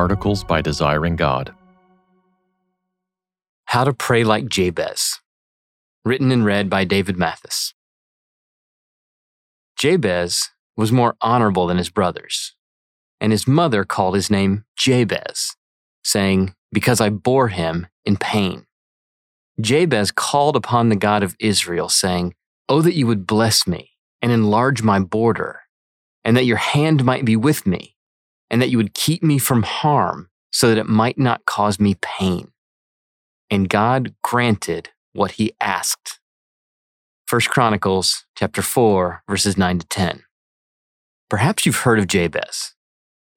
Articles by Desiring God. How to Pray Like Jabez. Written and read by David Mathis. Jabez was more honorable than his brothers, and his mother called his name Jabez, saying, Because I bore him in pain. Jabez called upon the God of Israel, saying, Oh, that you would bless me and enlarge my border, and that your hand might be with me, and that you would keep me from harm, so that it might not cause me pain. And God granted what he asked. 1 Chronicles chapter 4 verses 9 to 10. Perhaps you've heard of Jabez.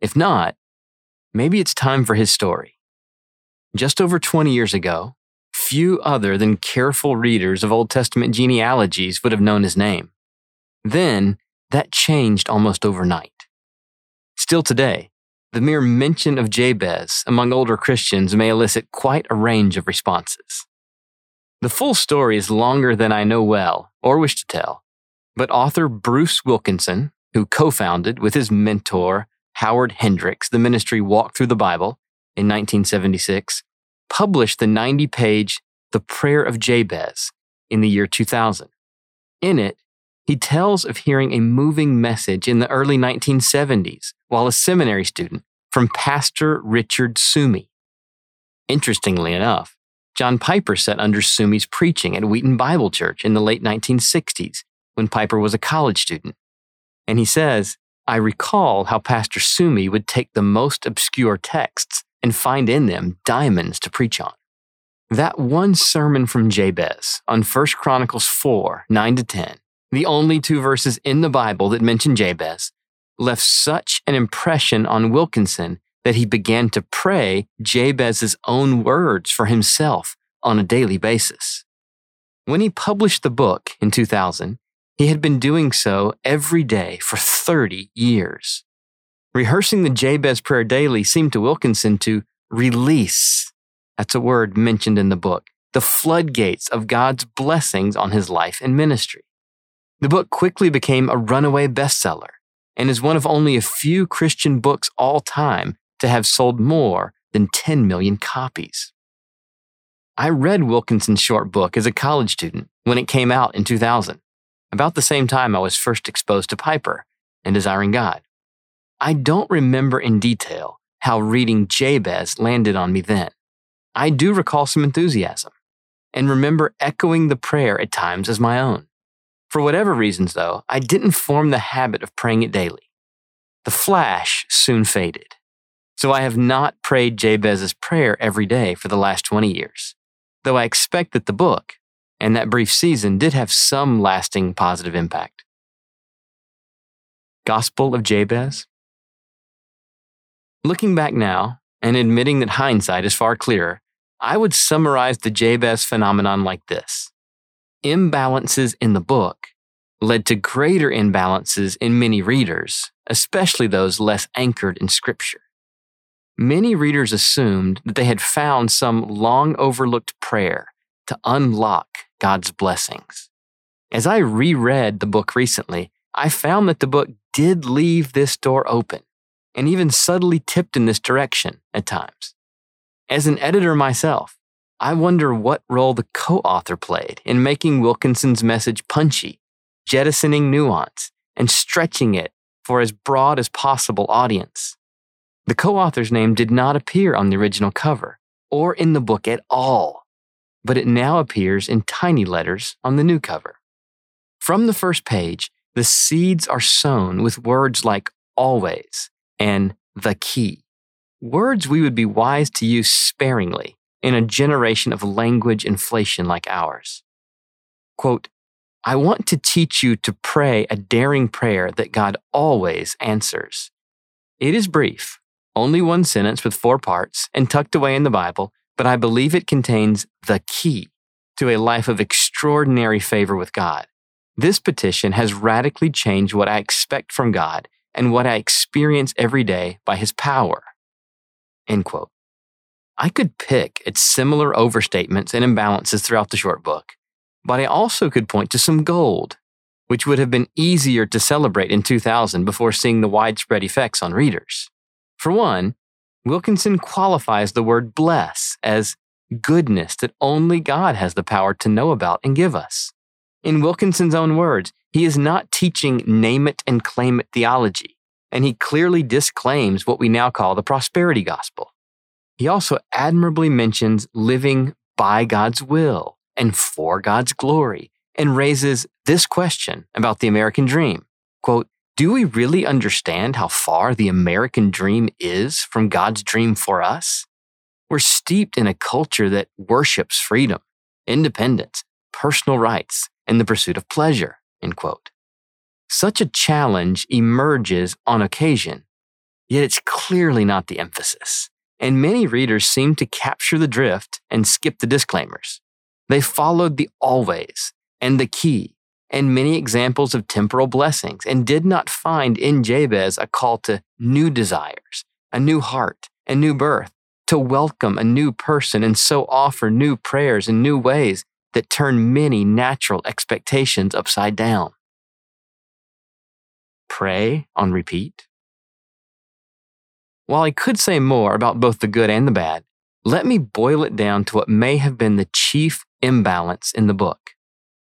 If not, maybe it's time for his story. Just over 20 years ago, few other than careful readers of Old Testament genealogies would have known his name. Then, that changed almost overnight. Still today, the mere mention of Jabez among older Christians may elicit quite a range of responses. The full story is longer than I know well or wish to tell, but author Bruce Wilkinson, who co founded with his mentor Howard Hendricks the ministry Walk Through the Bible in 1976, published the 90 page The Prayer of Jabez in the year 2000. In it, he tells of hearing a moving message in the early 1970s while a seminary student from Pastor Richard Seume. Interestingly enough, John Piper sat under Seume's preaching at Wheaton Bible Church in the late 1960s when Piper was a college student. And he says, I recall how Pastor Seume would take the most obscure texts and find in them diamonds to preach on. That one sermon from Jabez on 1 Chronicles 4 9 to 10, the only two verses in the Bible that mention Jabez, left such an impression on Wilkinson that he began to pray Jabez's own words for himself on a daily basis. When he published the book in 2000, he had been doing so every day for 30 years. Rehearsing the Jabez prayer daily seemed to Wilkinson to release, that's a word mentioned in the book, the floodgates of God's blessings on his life and ministry. The book quickly became a runaway bestseller and is one of only a few Christian books all time to have sold more than 10 million copies. I read Wilkinson's short book as a college student when it came out in 2000, about the same time I was first exposed to Piper and Desiring God. I don't remember in detail how reading Jabez landed on me then. I do recall some enthusiasm and remember echoing the prayer at times as my own. For whatever reasons, though, I didn't form the habit of praying it daily. The flash soon faded. So I have not prayed Jabez's prayer every day for the last 20 years, though I expect that the book and that brief season did have some lasting positive impact. Gospel of Jabez Looking back now, and admitting that hindsight is far clearer, I would summarize the Jabez phenomenon like this Imbalances in the book led to greater imbalances in many readers, especially those less anchored in Scripture. Many readers assumed that they had found some long overlooked prayer to unlock God's blessings. As I reread the book recently, I found that the book did leave this door open and even subtly tipped in this direction at times. As an editor myself, I wonder what role the co author played in making Wilkinson's message punchy, jettisoning nuance, and stretching it for as broad as possible audience. The co author's name did not appear on the original cover or in the book at all, but it now appears in tiny letters on the new cover. From the first page, the seeds are sown with words like always, and the key. Words we would be wise to use sparingly in a generation of language inflation like ours. Quote, I want to teach you to pray a daring prayer that God always answers. It is brief, only one sentence with four parts and tucked away in the Bible, but I believe it contains the key to a life of extraordinary favor with God. This petition has radically changed what I expect from God and what I experience every day by his power. End quote. I could pick at similar overstatements and imbalances throughout the short book, but I also could point to some gold, which would have been easier to celebrate in 2000 before seeing the widespread effects on readers. For one, Wilkinson qualifies the word bless as goodness that only God has the power to know about and give us. In Wilkinson's own words, he is not teaching name it and claim it theology, and he clearly disclaims what we now call the prosperity gospel. He also admirably mentions living by God's will and for God's glory and raises this question about the American dream. Quote, do we really understand how far the American dream is from God's dream for us? We're steeped in a culture that worships freedom, independence, personal rights, and the pursuit of pleasure. End quote. Such a challenge emerges on occasion, yet it's clearly not the emphasis. And many readers seemed to capture the drift and skip the disclaimers. They followed the always and the key and many examples of temporal blessings and did not find in Jabez a call to new desires, a new heart, and new birth, to welcome a new person and so offer new prayers in new ways that turn many natural expectations upside down. Pray on repeat. While I could say more about both the good and the bad, let me boil it down to what may have been the chief imbalance in the book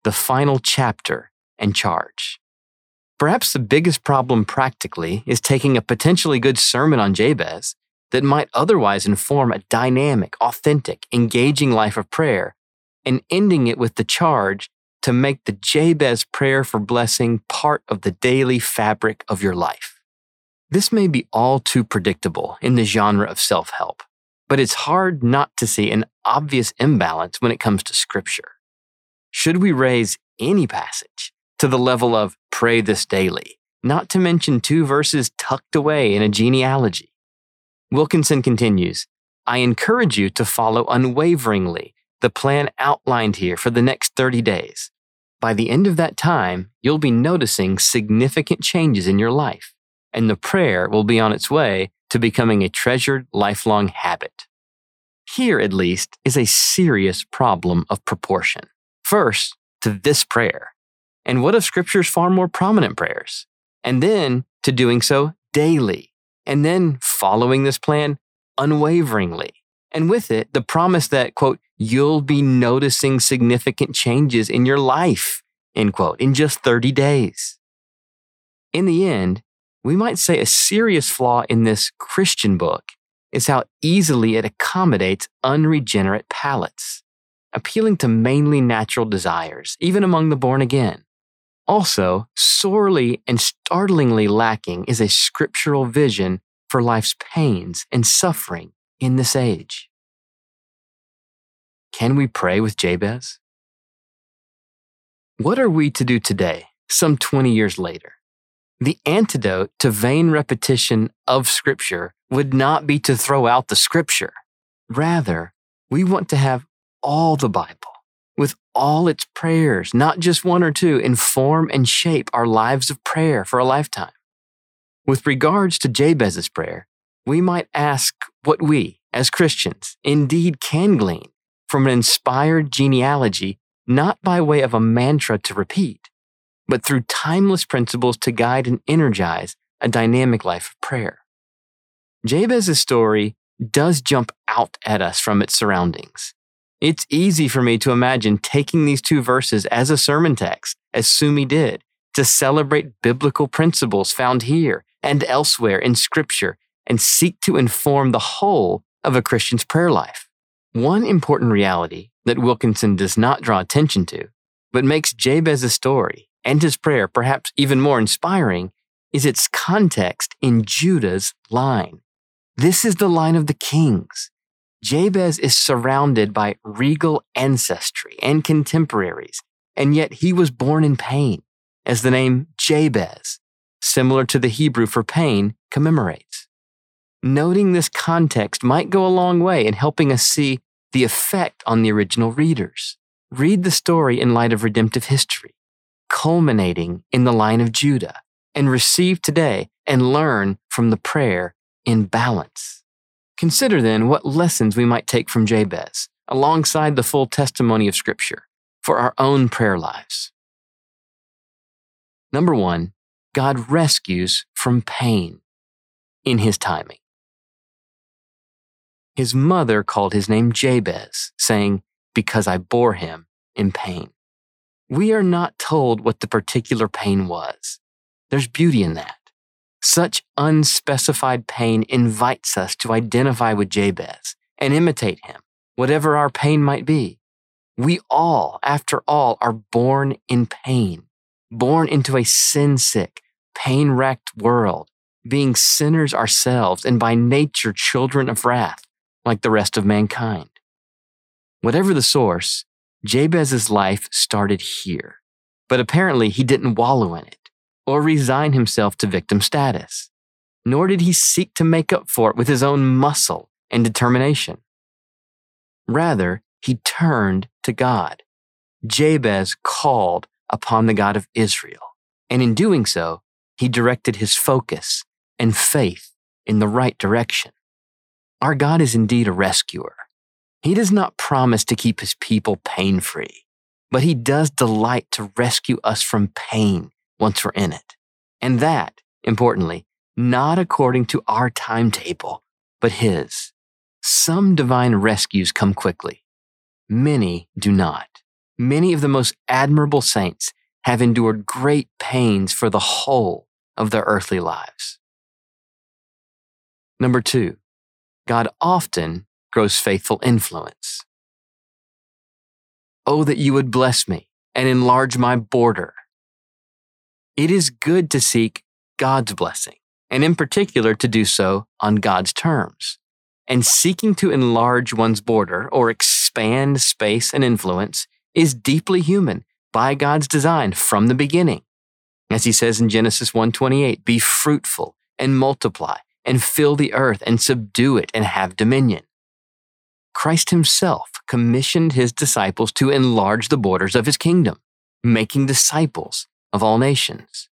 the final chapter and charge. Perhaps the biggest problem practically is taking a potentially good sermon on Jabez that might otherwise inform a dynamic, authentic, engaging life of prayer and ending it with the charge to make the Jabez prayer for blessing part of the daily fabric of your life. This may be all too predictable in the genre of self help, but it's hard not to see an obvious imbalance when it comes to Scripture should we raise any passage to the level of pray this daily, not to mention two verses tucked away in a genealogy? Wilkinson continues, I encourage you to follow unwaveringly the plan outlined here for the next 30 days. By the end of that time, you'll be noticing significant changes in your life, and the prayer will be on its way to becoming a treasured lifelong habit. Here, at least, is a serious problem of proportion first to this prayer. And what of Scripture's far more prominent prayers? And then to doing so daily. And then following this plan unwaveringly. And with it, the promise that, quote, you'll be noticing significant changes in your life, end quote, in just 30 days. In the end, we might say a serious flaw in this Christian book is how easily it accommodates unregenerate palates appealing to mainly natural desires, even among the born again. Also, sorely and startlingly lacking is a scriptural vision for life's pains and suffering in this age. Can we pray with Jabez? What are we to do today, some 20 years later? The antidote to vain repetition of Scripture would not be to throw out the Scripture. Rather, we want to have all the Bible with all its prayers, not just one or two, inform and shape our lives of prayer for a lifetime. With regards to Jabez's prayer, we might ask what we, as Christians, indeed can glean from an inspired genealogy, not by way of a mantra to repeat, but through timeless principles to guide and energize a dynamic life of prayer. Jabez's story does jump out at us from its surroundings. It's easy for me to imagine taking these two verses as a sermon text, as Seume did, to celebrate biblical principles found here and elsewhere in Scripture and seek to inform the whole of a Christian's prayer life. One important reality that Wilkinson does not draw attention to, but makes Jabez's story and his prayer perhaps even more inspiring, is its context in Judah's line. This is the line of the kings. Jabez is surrounded by regal ancestry and contemporaries, and yet he was born in pain, as the name Jabez, similar to the Hebrew for pain, commemorates. Noting this context might go a long way in helping us see the effect on the original readers. Read the story in light of redemptive history, culminating in the line of Judah, and receive today and learn from the prayer in balance. Consider then what lessons we might take from Jabez, alongside the full testimony of Scripture, for our own prayer lives. Number one, God rescues from pain in His timing. His mother called his name Jabez, saying, Because I bore him in pain. We are not told what the particular pain was. There's beauty in that. Such unspecified pain invites us to identify with Jabez and imitate him, whatever our pain might be. We all, after all, are born in pain, born into a sin sick, pain racked world, being sinners ourselves and by nature children of wrath, like the rest of mankind. Whatever the source, Jabez's life started here, but apparently he didn't wallow in it or resign himself to victim status, nor did he seek to make up for it with his own muscle and determination. Rather, he turned to God. Jabez called upon the God of Israel, and in doing so, he directed his focus and faith in the right direction. Our God is indeed a rescuer. He does not promise to keep his people pain free, but he does delight to rescue us from pain once we're in it. And that, importantly, not according to our timetable, but his. Some divine rescues come quickly. Many do not. Many of the most admirable saints have endured great pains for the whole of their earthly lives. Number two, God often grows faithful influence. Oh, that you would bless me and enlarge my border. It is good to seek God's blessing, and in particular to do so on God's terms. And seeking to enlarge one's border or expand space and influence is deeply human by God's design from the beginning. As he says in Genesis 1:28, be fruitful and multiply and fill the earth and subdue it and have dominion. Christ himself commissioned his disciples to enlarge the borders of his kingdom, making disciples of all nations.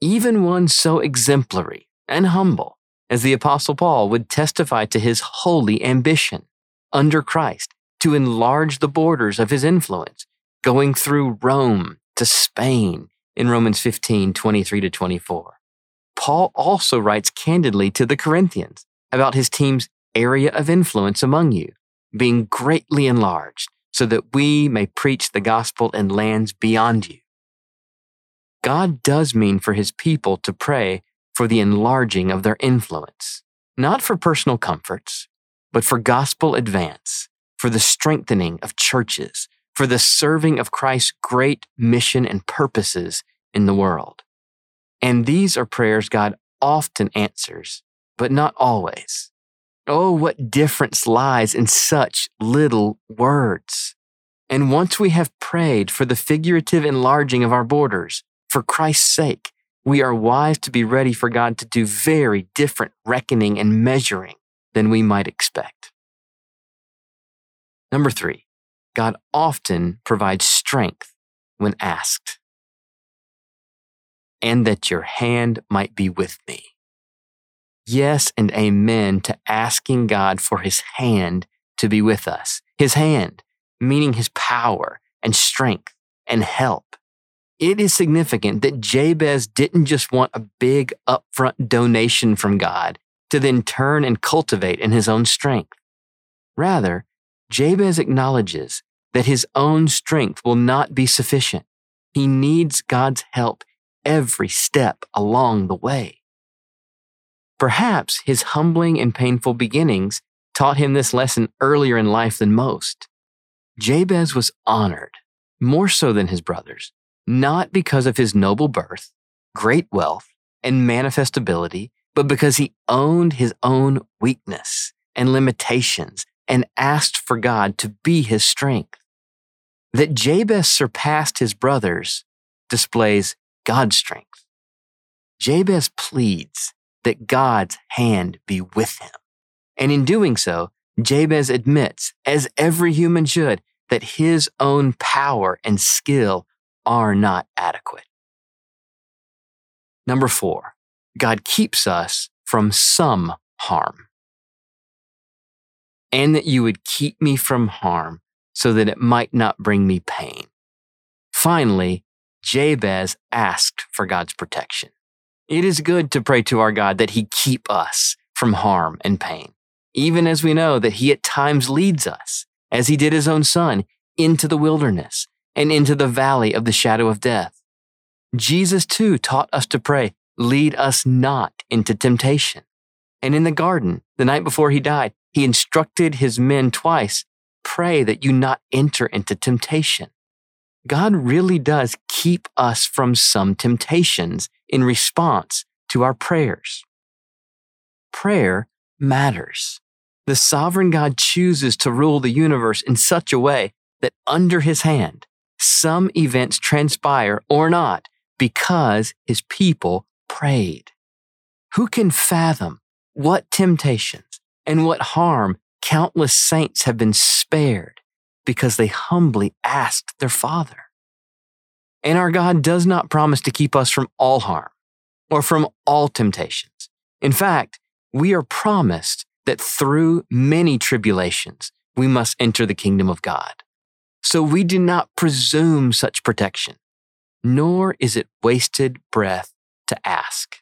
Even one so exemplary and humble as the Apostle Paul would testify to his holy ambition under Christ to enlarge the borders of his influence, going through Rome to Spain in Romans 15 23 to 24. Paul also writes candidly to the Corinthians about his team's area of influence among you being greatly enlarged so that we may preach the gospel in lands beyond you. God does mean for his people to pray for the enlarging of their influence, not for personal comforts, but for gospel advance, for the strengthening of churches, for the serving of Christ's great mission and purposes in the world. And these are prayers God often answers, but not always. Oh, what difference lies in such little words. And once we have prayed for the figurative enlarging of our borders, for Christ's sake, we are wise to be ready for God to do very different reckoning and measuring than we might expect. Number three, God often provides strength when asked and that your hand might be with me. Yes and amen to asking God for his hand to be with us. His hand, meaning his power and strength and help. It is significant that Jabez didn't just want a big upfront donation from God to then turn and cultivate in his own strength. Rather, Jabez acknowledges that his own strength will not be sufficient. He needs God's help every step along the way. Perhaps his humbling and painful beginnings taught him this lesson earlier in life than most. Jabez was honored, more so than his brothers, not because of his noble birth, great wealth, and manifest ability, but because he owned his own weakness and limitations and asked for God to be his strength. That Jabez surpassed his brothers displays God's strength. Jabez pleads that God's hand be with him. And in doing so, Jabez admits, as every human should, that his own power and skill are not adequate. Number four, God keeps us from some harm. And that you would keep me from harm so that it might not bring me pain. Finally, Jabez asked for God's protection. It is good to pray to our God that he keep us from harm and pain, even as we know that he at times leads us, as he did his own son, into the wilderness and into the valley of the shadow of death. Jesus too taught us to pray, lead us not into temptation. And in the garden, the night before he died, he instructed his men twice, pray that you not enter into temptation. God really does keep us from some temptations in response to our prayers. Prayer matters. The sovereign God chooses to rule the universe in such a way that under his hand, some events transpire or not because his people prayed. Who can fathom what temptations and what harm countless saints have been spared because they humbly asked their Father? And our God does not promise to keep us from all harm or from all temptations. In fact, we are promised that through many tribulations, we must enter the kingdom of God. So we do not presume such protection, nor is it wasted breath to ask.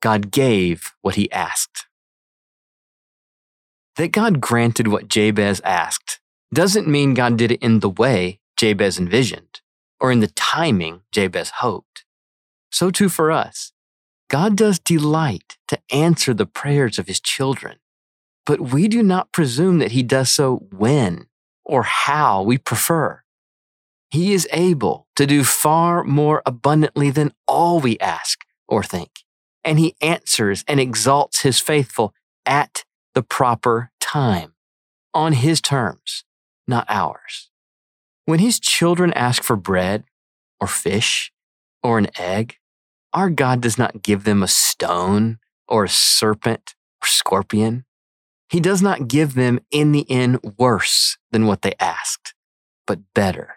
God gave what he asked. That God granted what Jabez asked doesn't mean God did it in the way Jabez envisioned or in the timing Jabez hoped. So too for us. God does delight to answer the prayers of his children, but we do not presume that he does so when or how we prefer. He is able to do far more abundantly than all we ask or think, and he answers and exalts his faithful at the proper time, on his terms, not ours. When his children ask for bread or fish or an egg, our God does not give them a stone or a serpent or scorpion. He does not give them in the end worse than what they asked, but better.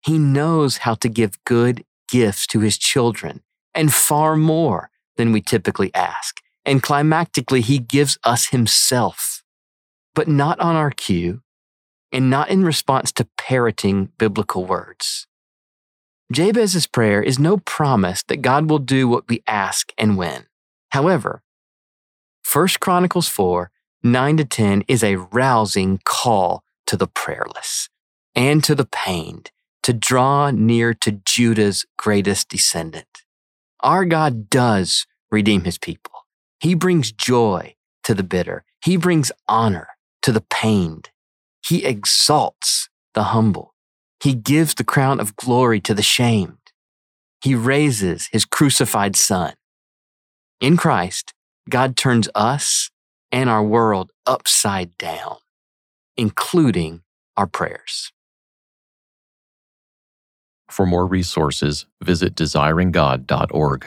He knows how to give good gifts to his children and far more than we typically ask. And climactically, he gives us himself, but not on our cue and not in response to parroting biblical words. Jabez's prayer is no promise that God will do what we ask and when. However, 1 Chronicles 4 9 to 10 is a rousing call to the prayerless and to the pained to draw near to Judah's greatest descendant. Our God does redeem his people. He brings joy to the bitter. He brings honor to the pained. He exalts the humble. He gives the crown of glory to the shamed. He raises his crucified son. In Christ, God turns us and our world upside down, including our prayers. For more resources, visit desiringgod.org.